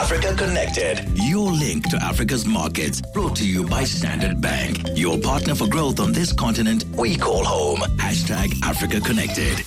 Africa Connected, your link to Africa's markets, brought to you by Standard Bank, your partner for growth on this continent we call home. Hashtag Africa Connected.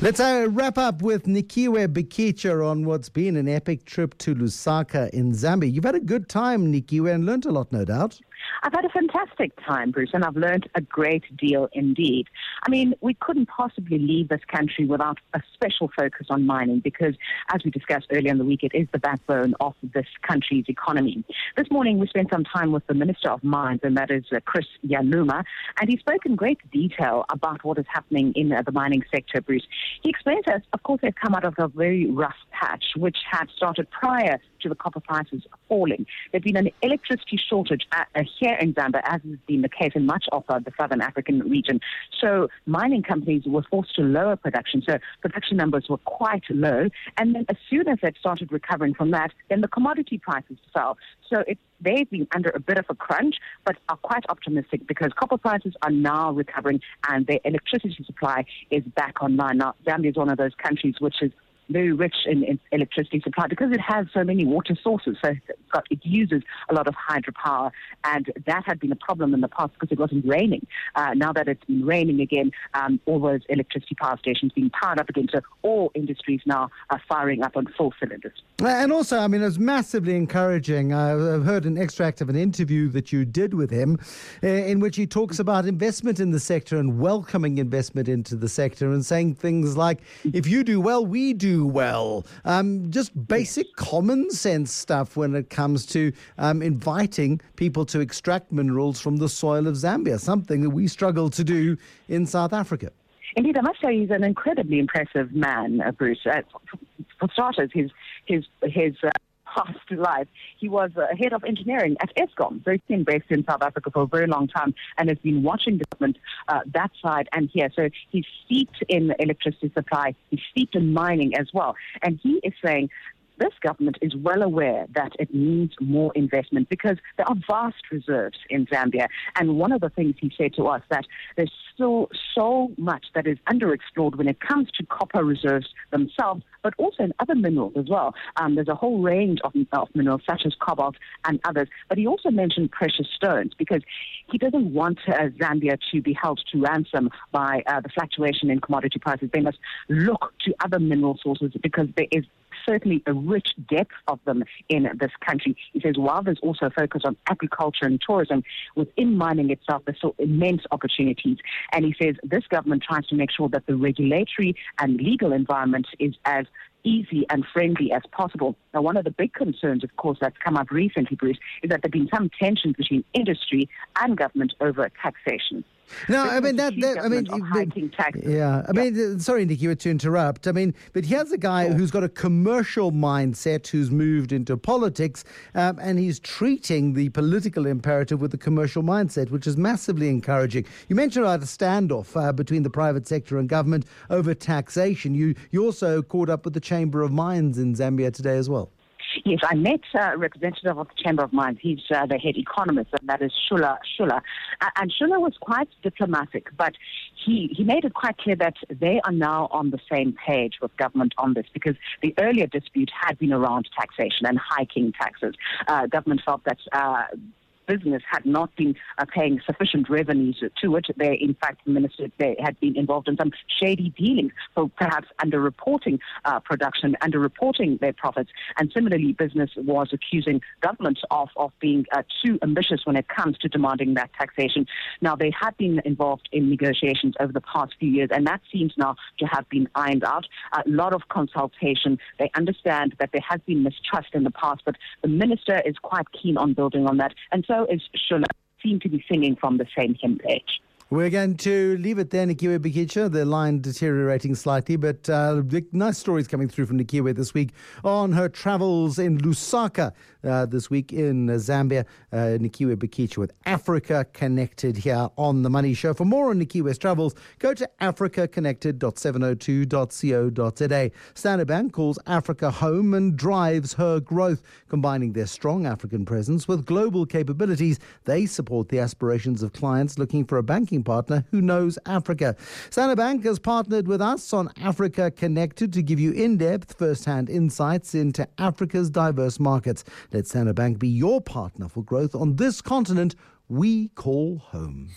Let's uh, wrap up with Nikiwe Bikitsha on what's been an epic trip to Lusaka in Zambia. You've had a good time, Nikiwe, and learnt a lot, no doubt. I've had a fantastic time, Bruce, and I've learned a great deal indeed. I mean, we couldn't possibly leave this country without a special focus on mining because, as we discussed earlier in the week, it is the backbone of this country's economy. This morning, we spent some time with the Minister of Mines, and that is uh, Chris Yaluma, and he spoke in great detail about what is happening in uh, the mining sector, Bruce. He explained to us, of course, they've come out of a very rough patch, which had started prior to the copper prices falling. There's been an electricity shortage uh, here in Zambia, as has been the case in much of uh, the southern African region. So mining companies were forced to lower production. So production numbers were quite low. And then as soon as they started recovering from that, then the commodity prices fell. So they've been under a bit of a crunch, but are quite optimistic because copper prices are now recovering and their electricity supply is back online. Now, Zambia is one of those countries which is very rich in, in, electricity supply because it has so many water sources. So got, it uses a lot of hydropower, and that had been a problem in the past because it wasn't raining. Uh, now that it's been raining again, um, all those electricity power stations being powered up again. So all industries now are firing up on full cylinders. And also, I mean, it was massively encouraging. I've heard an extract of an interview that you did with him, uh, in which he talks about investment in the sector and welcoming investment into the sector, and saying things like, "If you do well, we do." Well. Um, just basic common sense stuff when it comes to um, inviting people to extract minerals from the soil of Zambia, something that we struggle to do in South Africa. Indeed, I must say he's an incredibly impressive man, uh, Bruce. Uh, for starters, his his his. Uh, past life. He was uh, head of engineering at Eskom, very been based in South Africa for a very long time, and has been watching development uh, that side and here. So he's steeped in electricity supply, he's steeped in mining as well, and he is saying this government is well aware that it needs more investment because there are vast reserves in Zambia. And one of the things he said to us that there's still so much that is underexplored when it comes to copper reserves themselves, but also in other minerals as well. Um, there's a whole range of, of minerals such as cobalt and others. But he also mentioned precious stones because he doesn't want uh, Zambia to be held to ransom by uh, the fluctuation in commodity prices. They must look to other mineral sources because there is certainly a rich depth of them in this country. He says while there's also a focus on agriculture and tourism, within mining itself, there's still immense opportunities. And he says this government tries to make sure that the regulatory and legal environment is as easy and friendly as possible. Now, one of the big concerns, of course, that's come up recently, Bruce, is that there have been some tensions between industry and government over taxation. No, I mean that. that I mean, yeah. I mean, sorry, Nikki, to interrupt. I mean, but here's a guy who's got a commercial mindset, who's moved into politics, um, and he's treating the political imperative with the commercial mindset, which is massively encouraging. You mentioned about a standoff uh, between the private sector and government over taxation. You you also caught up with the Chamber of Mines in Zambia today as well. Yes, I met uh, a representative of the Chamber of Mines. He's uh, the head economist, and that is Shula Shula. And Shula was quite diplomatic, but he, he made it quite clear that they are now on the same page with government on this because the earlier dispute had been around taxation and hiking taxes. Uh, government felt that uh, business had not been uh, paying sufficient revenues to it. They, in fact, the minister they had been involved in some shady dealings, so perhaps underreporting uh, production, underreporting their profits. And similarly, business was accusing government of, of being uh, too ambitious when it comes to demanding that taxation. Now, they had been involved in negotiations over the past few years, and that seems now to have been ironed out. A lot of consultation. They understand that there has been mistrust in the past, but the minister is quite keen on building on that. And so is Shula seem to be singing from the same hymn page. We're going to leave it there, Nikiwe Bikitsha. The line deteriorating slightly, but uh, nice stories coming through from Nikiwe this week on her travels in Lusaka uh, this week in Zambia. Uh, Nikiwe Bikitsha with Africa Connected here on The Money Show. For more on Nikiwe's travels, go to africaconnected.702.co.za. Standard Bank calls Africa home and drives her growth. Combining their strong African presence with global capabilities, they support the aspirations of clients looking for a banking banking partner who knows Africa. Standard Bank has partnered with us on Africa Connected to give you in depth, first hand insights into Africa's diverse markets. Let Standard Bank be your partner for growth on this continent we call home.